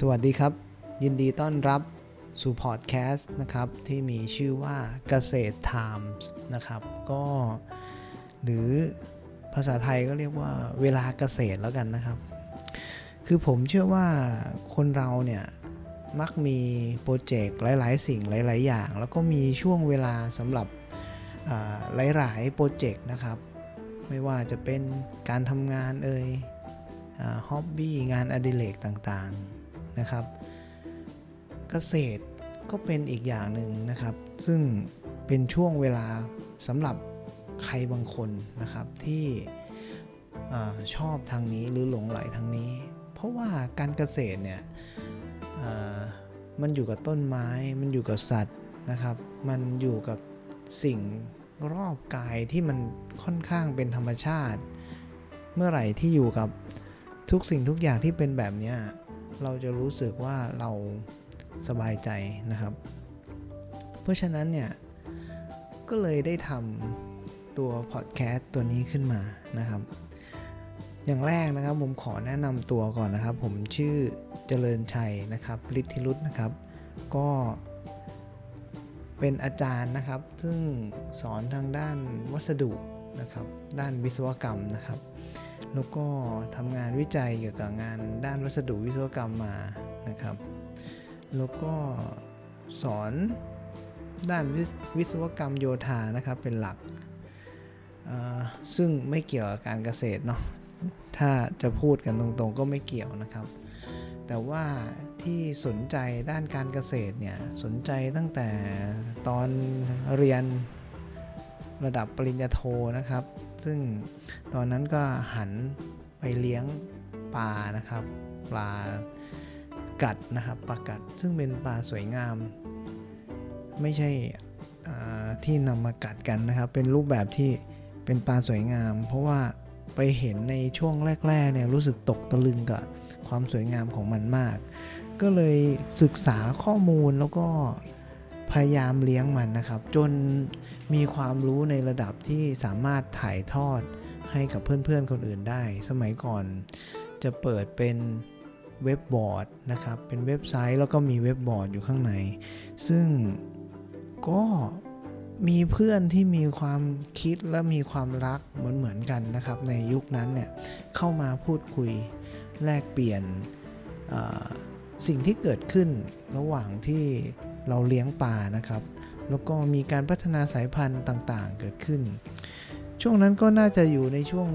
สวัสดีครับ ยินดีต้อนรับสู่พอดแคสต์นะครับ ที่มีชื่อว่าเกษตรไทมส์นะครับ ก็หรือภาษาไทยก็เรียกว่าเวลาเกษตรแล้วกันนะครับ คือผมเชื่อว่าคนเราเนี่ยมักมีโปรเจกต์หลาย ๆ สิ่งหลาย ๆ อย่าง แล้วก็มีช่วงเวลาสำหรับหลาย ๆ โปรเจกต์นะครับ ไม่ว่าจะเป็นการทำงานเอ่ยฮ็อบบี้งานอดิเรกต่างๆ นะครับ เกษตรก็เป็นอีกอย่างหนึ่งนะครับ ซึ่งเป็นช่วงเวลาสำหรับใครบางคนนะครับที่ชอบทางนี้หรือหลงไหลทางนี้ เพราะว่าการเกษตรเนี่ยมันอยู่กับต้นไม้ มันอยู่กับสัตว์นะครับ มันอยู่กับสิ่งรอบกายที่มันค่อนข้างเป็นธรรมชาติ เมื่อไหร่ที่อยู่กับทุกสิ่งทุกอย่างที่เป็นแบบนี้ เราจะรู้สึกว่าเราสบายใจนะครับ เพราะฉะนั้นเนี่ย ก็เลยได้ทำตัวพอดแคสต์ตัวนี้ขึ้นมานะครับ อย่างแรกนะครับผมขอแนะนำตัวก่อนนะครับ ผมชื่อเจริญชัยนะครับฤทธิรุตนะครับ ก็เป็นอาจารย์นะครับ ซึ่งสอนทางด้านวัสดุนะครับ ด้านวิศวกรรมนะครับ แล้วก็ทำงานวิจัยเกี่ยวกับงานด้านวัสดุวิศวกรรมมานะครับ แล้วก็สอนด้านวิศวกรรมโยธานะครับเป็นหลัก ซึ่งไม่เกี่ยวกับการเกษตรเนาะ ถ้าจะพูดกันตรงๆก็ไม่เกี่ยวนะครับ แต่ว่าที่สนใจด้านการเกษตรเนี่ยสนใจตั้งแต่ตอนเรียนระดับปริญญาโทนะครับ ซึ่งตอนนั้นก็หันไปเลี้ยงปลานะครับ ปลากัดนะครับปลากัด ซึ่งเป็นปลาสวยงาม ไม่ใช่ที่นำมากัดกันนะครับ เป็นรูปแบบที่เป็นปลาสวยงาม เพราะว่าไปเห็นในช่วงแรกๆเนี่ยรู้สึกตกตะลึงกับความสวยงามของมันมาก ก็เลยศึกษาข้อมูลแล้วก็ พยายามเลี้ยงมันนะครับ จนมีความรู้ในระดับที่สามารถถ่ายทอดให้กับเพื่อนๆคนอื่นได้ สมัยก่อนจะเปิดเป็นเว็บบอร์ดนะครับ เป็นเว็บไซต์แล้วก็มีเว็บบอร์ดอยู่ข้างใน ซึ่งก็มีเพื่อนที่มีความคิดและมีความรักเหมือนเหมือนกันนะครับ ในยุคนั้นเนี่ยเข้ามาพูดคุยแลกเปลี่ยน สิ่งที่เกิดขึ้นระหว่างที่เราเลี้ยงปลานะครับ แล้วก็มีการพัฒนาสายพันธุ์ต่างๆ เกิดขึ้น ช่วงนั้นก็น่าจะอยู่ในช่วง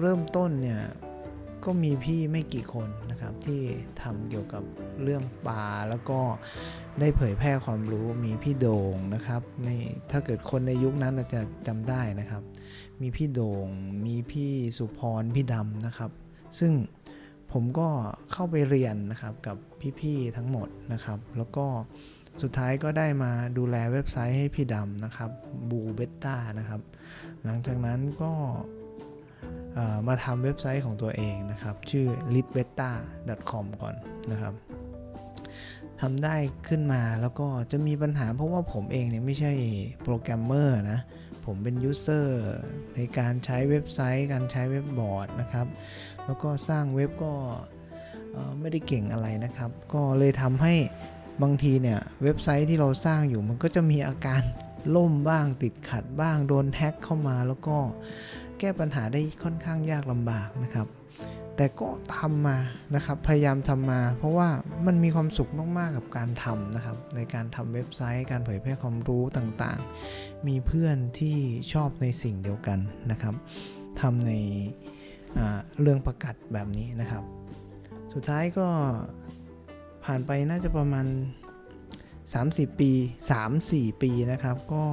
เริ่มต้นเนี่ยก็มีพี่ไม่กี่คนนะครับที่ทำเกี่ยวกับเรื่องปลาแล้วก็ได้เผยแพร่ความรู้มีพี่โด่งนะครับไม่ถ้าเกิดคนในยุคนั้นอาจจะจำได้นะครับ มีพี่โด่ง มีพี่สุพรพี่ดำนะครับ ซึ่ง ผมก็เข้าไปเรียนนะครับกับพี่ๆทั้งหมดนะครับ แล้วก็สุดท้ายก็ได้มาดูแลเว็บไซต์ให้พี่ดำนะครับบูเบต้านะครับ หลังจากนั้นก็มาทำเว็บไซต์ของตัวเองนะครับ ชื่อ l i t b e t a c o m ก่อนนะครับทำได้ขึ้นมาแล้วก็จะมีปัญหาเพราะว่าผมเองเนี่ยไม่ใช่โปรแกรมเมอร์นะ ผมเป็น user ในการใช้เว็บไซต์ การใช้เว็บบอร์ดนะครับ แล้วก็สร้างเว็บก็ไม่ได้เก่งอะไรนะครับ ก็เลยทำให้บางทีเนี่ยเว็บไซต์ที่เราสร้างอยู่มันก็จะมีอาการล่มบ้างติดขัดบ้างโดนแฮ็กเข้ามาแล้วก็แก้ปัญหาได้ค่อนข้างยากลำบากนะครับ แต่ก็ทำมานะครับพยายามทำมา เพราะว่ามันมีความสุขมากๆกับการทำนะครับ ในการทำเว็บไซต์ การเผยแพร่ความรู้ต่างๆ มีเพื่อนที่ชอบในสิ่งเดียวกันนะครับทำใน เรื่องประกาศแบบนี้นะครับ สุดท้ายก็ผ่านไปน่าจะประมาณ 30 ปี 3-4 ปีนะครับ ก็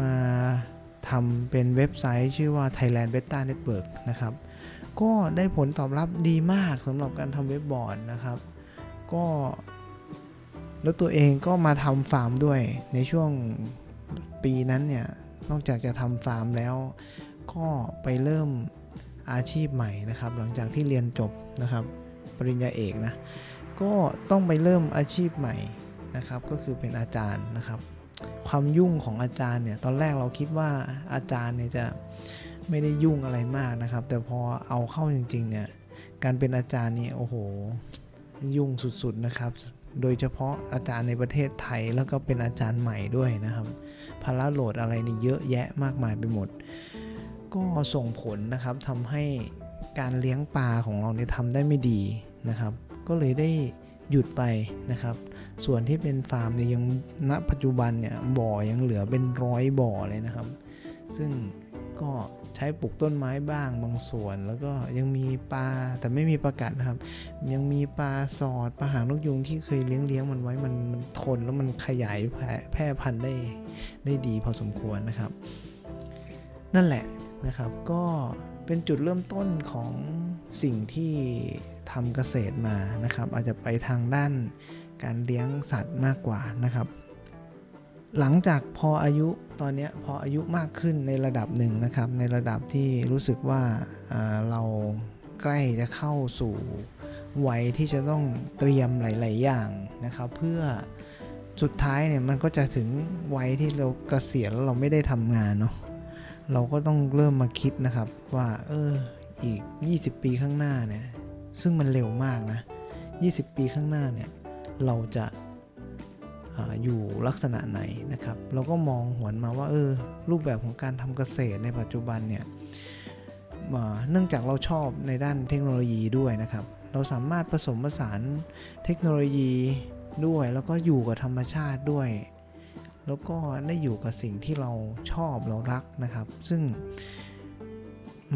มาทำเป็นเว็บไซต์ชื่อว่า Thailand Beta Network นะครับ ก็ได้ผลตอบรับดีมากสำหรับการทำเว็บบอร์ดนะครับ ก็แล้วตัวเองก็มาทำฟาร์มด้วยในช่วงปีนั้นเนี่ย นอกจากจะทำฟาร์มแล้ว ก็ไปเริ่ม อาชีพใหม่นะครับ หลังจากที่เรียนจบนะครับ ปริญญาเอกนะ ก็ต้องไปเริ่มอาชีพใหม่นะครับ ก็คือเป็นอาจารย์นะครับ ความยุ่งของอาจารย์เนี่ย ตอนแรกเราคิดว่าอาจารย์เนี่ยจะไม่ได้ยุ่งอะไรมากนะครับ แต่พอเอาเข้าจริงๆเนี่ย การเป็นอาจารย์เนี่ยโอ้โห ยุ่งสุดๆนะครับ โดยเฉพาะอาจารย์ในประเทศไทยแล้วก็เป็นอาจารย์ใหม่ด้วยนะครับภาระโหลดอะไรนี่เยอะแยะมากมายไปหมด ก็ส่งผลนะครับทำให้การเลี้ยงปลาของเราเนี่ยทำได้ไม่ดีนะครับ ก็เลยได้หยุดไปนะครับ ส่วนที่เป็นฟาร์มเนี่ยยังณปัจจุบันเนี่ยบ่อยังเหลือเป็นร้อยบ่อเลยนะครับ ซึ่งก็ใช้ปลูกต้นไม้บ้างบางส่วน แล้วก็ยังมีปลาแต่ไม่มีปลากัดนะครับ ยังมีปลาสอดปลาหางนกยุงที่เคยเลี้ยงเลี้ยงมันไว้มันมันทนแล้วมันขยายแพร่พันธุ์ได้ได้ดีพอสมควรนะครับ นั่นแหละ นะครับ ก็เป็นจุดเริ่มต้นของสิ่งที่ทำเกษตรมานะครับ อาจจะไปทางด้านการเลี้ยงสัตว์มากกว่านะครับ หลังจากพออายุตอนนี้พออายุมากขึ้นในระดับหนึ่งนะครับ ในระดับที่รู้สึกว่าเราใกล้จะเข้าสู่วัยที่จะต้องเตรียมหลาย ๆ อย่างนะครับ เพื่อสุดท้ายเนี่ยมันก็จะถึงวัยที่เราเกษียณแล้วเราไม่ได้ทำงานเนาะ เราก็ต้องเริ่มมาคิดนะครับว่าเอออีก 20 ปีข้างหน้าเนี่ยซึ่งมันเร็วมากนะ 20 ปีข้างหน้าเนี่ยเราจะออยู่ลักษณะไหนนะครับ เราก็มองหวนมาว่าเออรูปแบบของการทำเกษตรในปัจจุบันเนี่ยเนื่องจากเราชอบในด้านเทคโนโลยีด้วยนะครับ เราสามารถผสมผสานเทคโนโลยีด้วย แล้วก็อยู่กับธรรมชาติด้วย แล้วก็ได้อยู่กับสิ่งที่เราชอบเรารักนะครับ ซึ่ง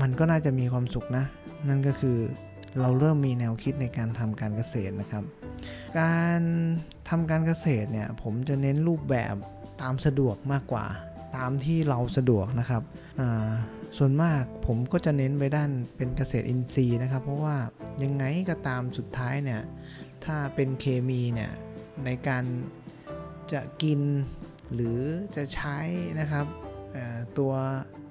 มันก็น่าจะมีความสุขนะ นั่นก็คือเราเริ่มมีแนวคิดในการทำการเกษตรนะครับ การทำการเกษตรเนี่ยผมจะเน้นรูปแบบตามสะดวกมากกว่า ตามที่เราสะดวกนะครับ ส่วนมากผมก็จะเน้นไปด้านเป็นเกษตรอินทรีย์นะครับ เพราะว่ายังไงก็ตามสุดท้ายเนี่ยถ้าเป็นเคมีเนี่ยในการจะกิน หรือจะใช้นะครับตัว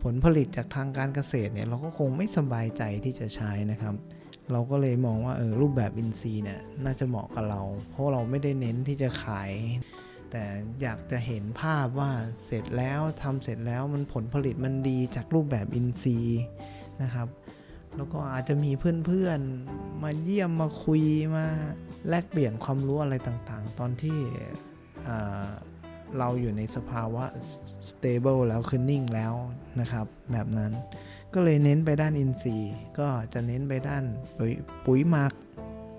ผลผลิตจากทางการเกษตรเนี่ยเราก็คงไม่สบายใจที่จะใช้นะครับ เราก็เลยมองว่าเออรูปแบบอินซีเนี่ยน่าจะเหมาะกับเรา เพราะเราไม่ได้เน้นที่จะขาย แต่อยากจะเห็นภาพว่าเสร็จแล้วทำเสร็จแล้วมันผลผลิตมันดีจากรูปแบบอินซีนะครับแล้วก็อาจจะมีเพื่อนๆ มาเยี่ยมมาคุยมาแลกเปลี่ยนความรู้อะไรต่างๆ ตอนที่ เราอยู่ในสภาวะ stable แล้วคือนิ่งแล้วนะครับ แบบนั้นก็เลยเน้นไปด้านอินทรีย์ ก็จะเน้นไปด้านปุ๋ยหมัก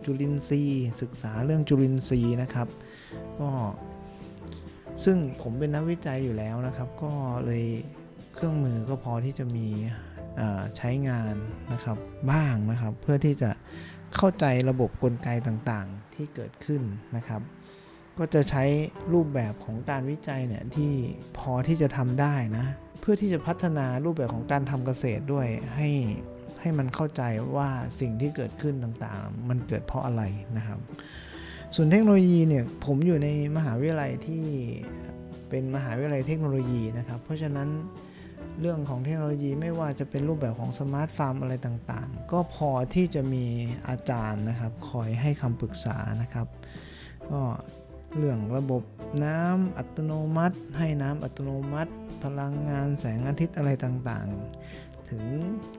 จุลินทรีย์ ศึกษาเรื่องจุลินทรีย์นะครับ ก็ซึ่งผมเป็นนักวิจัยอยู่แล้วนะครับ ก็เลยเครื่องมือก็พอที่จะมีใช้งานนะครับบ้างนะครับ เพื่อที่จะเข้าใจระบบกลไกต่างๆที่เกิดขึ้นนะครับ ก็จะใช้รูปแบบของการวิจัยเนี่ยที่พอที่จะทำได้นะ เพื่อที่จะพัฒนารูปแบบของการทำเกษตรด้วยให้ให้มันเข้าใจว่าสิ่งที่เกิดขึ้นต่างๆ มันเกิดเพราะอะไรนะครับ ส่วนเทคโนโลยีเนี่ยผมอยู่ในมหาวิทยาลัยที่เป็นมหาวิทยาลัยเทคโนโลยีนะครับ เพราะฉะนั้นเรื่องของเทคโนโลยีไม่ว่าจะเป็นรูปแบบของสมาร์ทฟาร์มอะไรต่างๆ ก็พอที่จะมีอาจารย์นะครับ คอยให้คำปรึกษานะครับ ก็ เรื่องระบบน้ำอัตโนมัติ ให้น้ำอัตโนมัติ พลังงานแสงอาทิตย์อะไรต่างๆ ถึง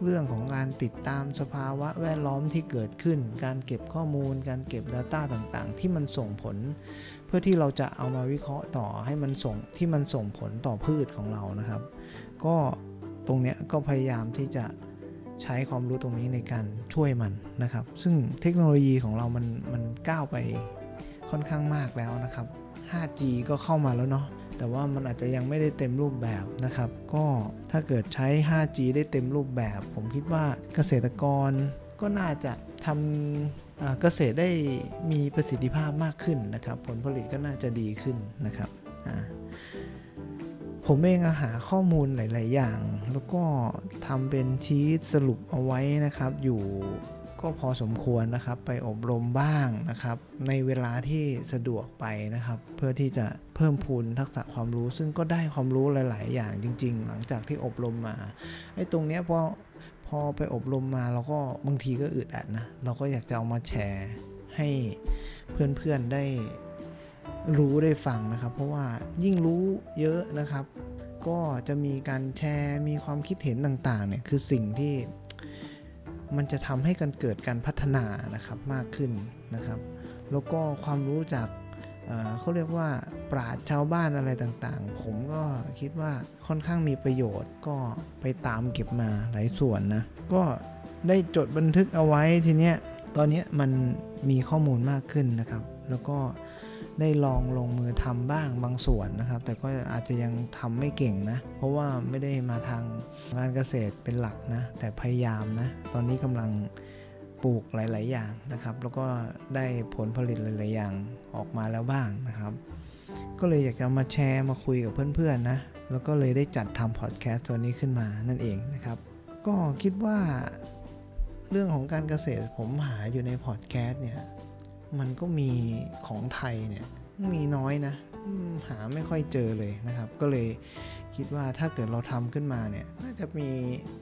เรื่องของการติดตามสภาวะแวดล้อมที่เกิดขึ้น การเก็บข้อมูล การเก็บ Data ต่างๆ ที่มันส่งผล เพื่อที่เราจะเอามาวิเคราะห์ต่อให้มันส่งที่มันส่งผลต่อพืชของเรานะครับ ก็ตรงเนี้ยก็พยายามที่จะใช้ความรู้ตรงนี้ในการช่วยมันนะครับ ซึ่งเทคโนโลยีของเรามันมันก้าวไป ค่อนข้างมากแล้วนะครับ 5G ก็เข้ามาแล้วเนาะแต่ว่ามันอาจจะยังไม่ได้เต็มรูปแบบนะครับ ก็ถ้าเกิดใช้ 5G ได้เต็มรูปแบบ ผมคิดว่าเกษตรกรก็น่าจะทำเกษตรได้มีประสิทธิภาพมากขึ้นนะครับ ผลผลิตก็น่าจะดีขึ้นนะครับผมเองหาข้อมูลหลาย ๆ อย่าง แล้วก็ทำเป็นชีตสรุปเอาไว้นะครับ อยู่ ก็พอสมควรนะครับไปอบรมบ้างนะครับ ในเวลาที่สะดวกไปนะครับ เพื่อที่จะเพิ่มพูนทักษะความรู้ ซึ่งก็ได้ความรู้หลาย ๆ อย่างจริง ๆ หลังจากที่อบรมมาไอ้ตรงเนี้ยพอพอไปอบรมมาเราก็บางทีก็อึดอัดนะเราก็อยากจะเอามาแชร์ให้เพื่อน ๆ ได้รู้ได้ฟังนะครับ เพราะว่ายิ่งรู้เยอะนะครับ ก็จะมีการแชร์มีความคิดเห็นต่าง ๆ เนี่ยคือสิ่งที่ มันจะทำให้กันเกิดการพัฒนานะครับมากขึ้นนะครับ แล้วก็ความรู้จากเขาเรียกว่าปราชชาวบ้านอะไรต่างๆ ผมก็คิดว่าค่อนข้างมีประโยชน์ก็ไปตามเก็บมาหลายส่วนนะ ก็ได้จดบันทึกเอาไว้ทีเนี้ยตอนนี้มันมีข้อมูลมากขึ้นนะครับ แล้วก็ ได้ลองลงมือทำบ้างบางส่วนนะครับ แต่ก็อาจจะยังทำไม่เก่งนะ เพราะว่าไม่ได้มาทางงานเกษตรเป็นหลักนะ แต่พยายามนะ ตอนนี้กำลังปลูกหลาย ๆ อย่างนะครับ แล้วก็ได้ผลผลิตหลาย ๆ อย่างออกมาแล้วบ้างนะครับ ก็เลยอยากจะมาแชร์มาคุยกับเพื่อน ๆ นะ แล้วก็เลยได้จัดทำพอดแคสต์ตัวนี้ขึ้นมานั่นเองนะครับ ก็คิดว่าเรื่องของการเกษตรผมหาอยู่ในพอดแคสต์เนี่ย มันก็มีของไทยเนี่ยมีน้อยนะหาไม่ค่อยเจอเลยนะครับ ก็เลยคิดว่าถ้าเกิดเราทำขึ้นมาเนี่ยน่าจะมี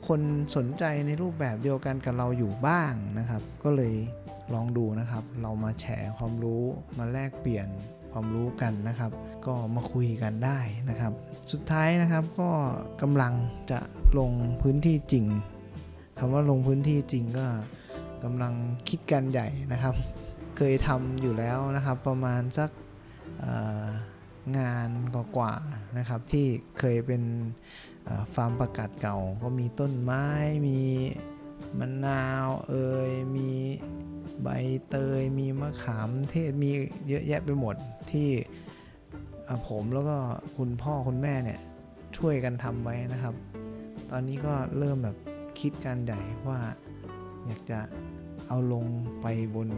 คนสนใจในรูปแบบเดียวกันกับเราอยู่บ้างนะครับ ก็เลยลองดูนะครับ เรามาแชร์ความรู้มาแลกเปลี่ยนความรู้กันนะครับ ก็มาคุยกันได้นะครับ สุดท้ายนะครับก็กำลังจะลงพื้นที่จริงคำว่าลงพื้นที่จริงก็กำลังคิดกันใหญ่นะครับ เคยทำอยู่แล้วนะครับ ประมาณสักงานกว่าๆนะครับ ที่เคยเป็นฟาร์มประกาศเก่า ก็มีต้นไม้ มีมะนาวเอ่ยมีใบเตย มีมะขามเทศ มีเยอะแยะไปหมดที่ผมแล้วก็คุณพ่อคุณแม่เนี่ยช่วยกันทำไว้นะครับ ตอนนี้ก็เริ่มแบบคิดการใหญ่ว่าอยากจะ เอาลงไปบน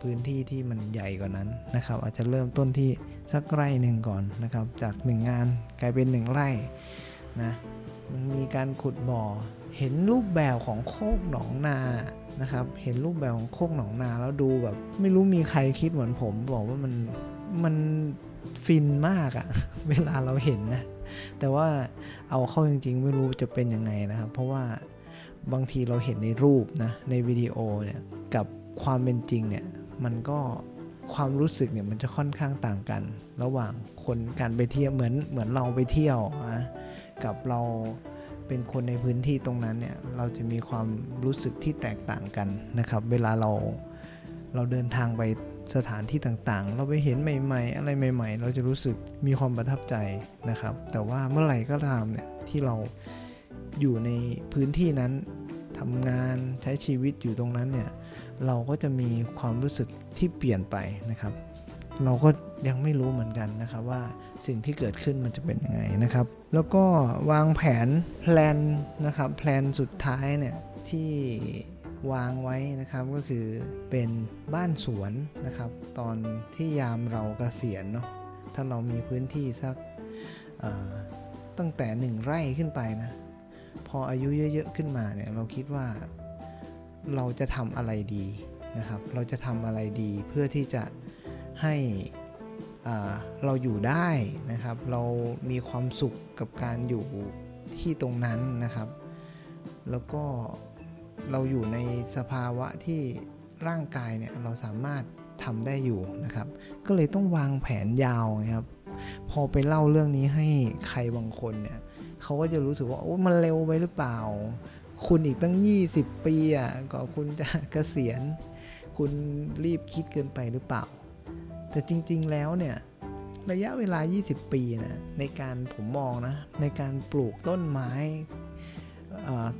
พื้นที่ที่มันใหญ่กว่านั้นนะครับ อาจจะเริ่มต้นที่สักไร่หนึ่งก่อนนะครับ จาก 1 งานกลายเป็น 1 ไร่นะมันมีการขุดบ่อ เห็นรูปแบบของโคกหนองนานะครับ เห็นรูปแบบของโคกหนองนาแล้วดูแบบ ไม่รู้มีใครคิดเหมือนผม บอกว่ามันมันฟินมากอะเวลาเราเห็นนะแต่ว่าเอาเข้าจริง ๆ ไม่รู้จะเป็นยังไงนะครับ เพราะว่า บางทีเราเห็นในรูปนะในวิดีโอเนี่ยกับความเป็นจริงเนี่ยมันก็ความรู้สึกเนี่ยมันจะค่อนข้างต่างกัน ระหว่างคนการไปเที่ยวเหมือนเหมือนเราไปเที่ยวนะกับเราเป็นคนในพื้นที่ตรงนั้นเนี่ยเราจะมีความรู้สึกที่แตกต่างกันนะครับ เวลาเราเราเดินทางไปสถานที่ต่างๆ เราไปเห็นใหม่ ๆ อะไรใหม่ ๆ เราจะรู้สึกมีความประทับใจนะครับ แต่ว่าเมื่อไหร่ก็ตามเนี่ยที่เรา อยู่ในพื้นที่นั้นทำงานใช้ชีวิตอยู่ตรงนั้นเนี่ยเราก็จะมีความรู้สึกที่เปลี่ยนไปนะครับ เราก็ยังไม่รู้เหมือนกันนะครับว่าสิ่งที่เกิดขึ้นมันจะเป็นยังไงนะครับ แล้วก็วางแผนแพลนนะครับแพลนสุดท้ายเนี่ยที่วางไว้นะครับก็คือเป็นบ้านสวนนะครับ ตอนที่ยามเรากเกษียณเนาะถ้าเรามีพื้นที่สักตั้งแต่หนึ่งไร่ขึ้นไปนะ พออายุเยอะๆขึ้นมาเนี่ยเราคิดว่าเราจะทำอะไรดีนะครับ เราจะทำอะไรดีเพื่อที่จะให้เราอยู่ได้นะครับ เรามีความสุขกับการอยู่ที่ตรงนั้นนะครับ แล้วก็เราอยู่ในสภาวะที่ร่างกายเนี่ยเราสามารถทำได้อยู่นะครับ ก็เลยต้องวางแผนยาวนะครับ พอไปเล่าเรื่องนี้ให้ใครบางคนเนี่ย เขาก็จะรู้สึกว่าโอ้มันเร็วไปหรือเปล่า คุณอีกตั้ง 20 ปีอะก็คุณจะเกษียณ คุณรีบคิดเกินไปหรือเปล่า แต่จริง ๆ แล้วเนี่ยระยะเวลา 20 ปีนะในการผมมองนะในการปลูกต้นไม้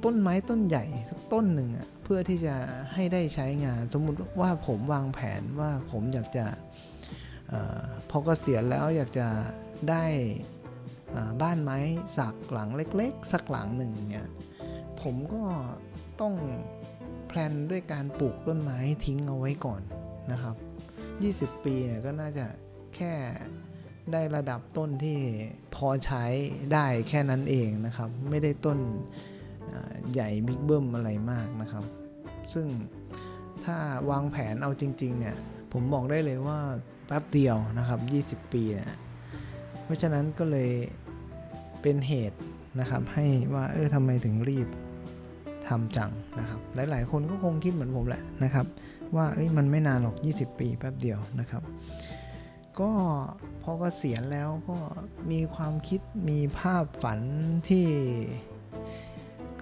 ต้นไม้ต้นใหญ่สักต้นหนึ่งอะเพื่อที่จะให้ได้ใช้งาน สมมุติว่าผมวางแผนว่าผมอยากจะอพอเกษียณแล้วอยากจะได้ บ้านไม้สักหลังเล็ก ๆ สักหลังหนึ่งเนี่ยผมก็ต้องแพลนด้วยการปลูกต้นไม้ทิ้งเอาไว้ก่อนนะครับ 20 ปีเนี่ยก็น่าจะแค่ได้ระดับต้นที่พอใช้ได้แค่นั้นเองนะครับ ไม่ได้ต้นใหญ่บิ๊กเบิ้มอะไรมากนะครับ ซึ่งถ้าวางแผนเอาจริง ๆ เนี่ย ผมบอกได้เลยว่าแป๊บเดียวนะครับ 20 ปีเนี่ยเพราะฉะนั้นก็เลย เป็นเหตุนะครับ ให้ว่าเออทำไมถึงรีบทำจังนะครับ หลาย ๆ คนก็คงคิดเหมือนผมแหละนะครับ ว่าเอ้ยมันไม่นานหรอก 20 ปีแป๊บเดียวนะครับ ก็พอก็เสียณแล้วก็มีความคิดมีภาพฝันที่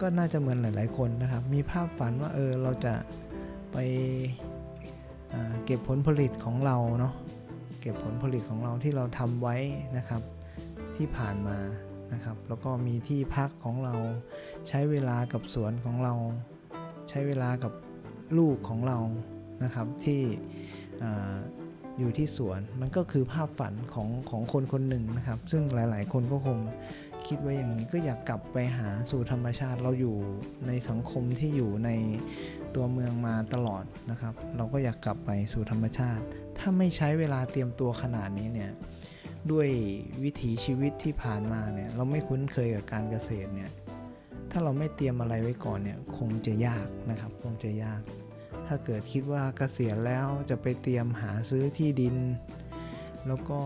ก็น่าจะเหมือนหลาย ๆ คนนะครับ มีภาพฝันว่าเออเราจะไปเก็บผลผลิตของเราเนาะเก็บผลผลิตของเราที่เราทำไว้นะครับ ที่ผ่านมา นะครับ แล้วก็มีที่พักของเราใช้เวลากับสวนของเรา ใช้เวลากับลูกของเรานะครับที่อยู่ที่สวนมันก็คือภาพฝันของของคนคนหนึ่งนะครับ ซึ่งหลายๆ คนก็คงคิดไว้อย่างนี้ก็อยากกลับไปหาสู่ธรรมชาติเราอยู่ในสังคมที่อยู่ในตัวเมืองมาตลอดนะครับ เราก็อยากกลับไปสู่ธรรมชาติ ถ้าไม่ใช้เวลาเตรียมตัวขนาดนี้เนี่ย ด้วยวิถีชีวิตที่ผ่านมาเนี่ยเราไม่คุ้นเคยกับการเกษตรเนี่ยถ้าเราไม่เตรียมอะไรไว้ก่อนเนี่ยคงจะยากนะครับคงจะยาก ถ้าเกิดคิดว่าเกษียณแล้วจะไปเตรียมหาซื้อที่ดิน แล้วก็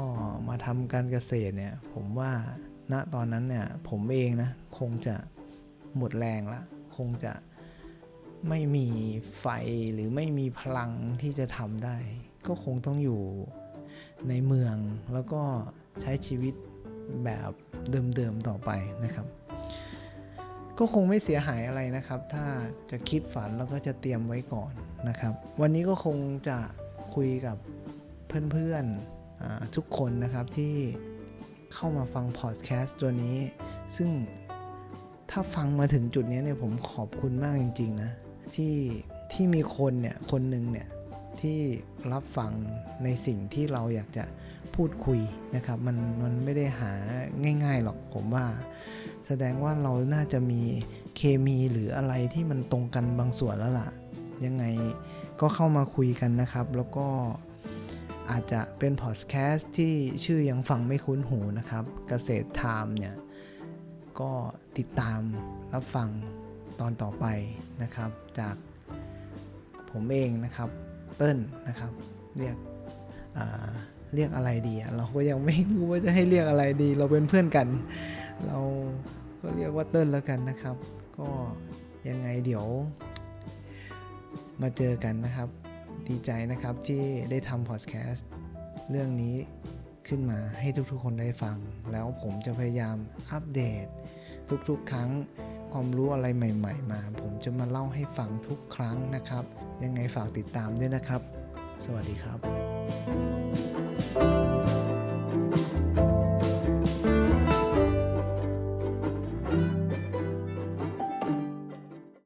มาทำการเกษตรเนี่ยผมว่าณตอนนั้นเนี่ยผมเองนะคงจะหมดแรงละคงจะไม่มีไฟหรือไม่มีพลังที่จะทำได้ ก็คงต้องอยู่ ในเมือง แล้วก็ใช้ชีวิตแบบเดิมๆต่อไปนะครับ ก็คงไม่เสียหายอะไรนะครับ ถ้าจะคิดฝันแล้วก็จะเตรียมไว้ก่อนนะครับ วันนี้ก็คงจะคุยกับเพื่อนๆทุกคนนะครับที่เข้ามาฟังพอดแคสต์ตัวนี้ ซึ่งถ้าฟังมาถึงจุดนี้เนี่ยผมขอบคุณมากจริง ๆ นะ ที่ที่มีคนเนี่ยคนหนึ่งเนี่ย ที่รับฟังในสิ่งที่เราอยากจะพูดคุยนะครับมันมันไม่ได้หาง่ายๆหรอกผมว่า แสดงว่าเราน่าจะมีเคมีหรืออะไรที่มันตรงกันบางส่วนแล้วล่ะ ยังไงก็เข้ามาคุยกันนะครับ แล้วก็อาจจะเป็นพอดแคสต์ที่ชื่อยังฟังไม่คุ้นหูนะครับ เกษตรไทม์เนี่ย ก็ติดตามรับฟังตอนต่อไปนะครับ จากผมเองนะครับ เติ้ลนะครับ เรียกเรียกอะไรดี เราก็ยังไม่รู้ว่าจะให้เรียกอะไรดี เราเป็นเพื่อนกัน เราก็เรียกว่าเติ้ลแล้วกันนะครับ ก็ยังไงเดี๋ยว มาเจอกันนะครับ ดีใจนะครับที่ได้ทำพอดแคสต์เรื่องนี้ขึ้นมาให้ทุกๆ คนได้ฟัง แล้วผมจะพยายามอัปเดต ทุกๆ ครั้งความรู้อะไรใหม่ ๆ มา ผมจะมาเล่าให้ฟังทุกครั้งนะครับ ยังไงฝากติดตามด้วยนะครับ สวัสดีครับ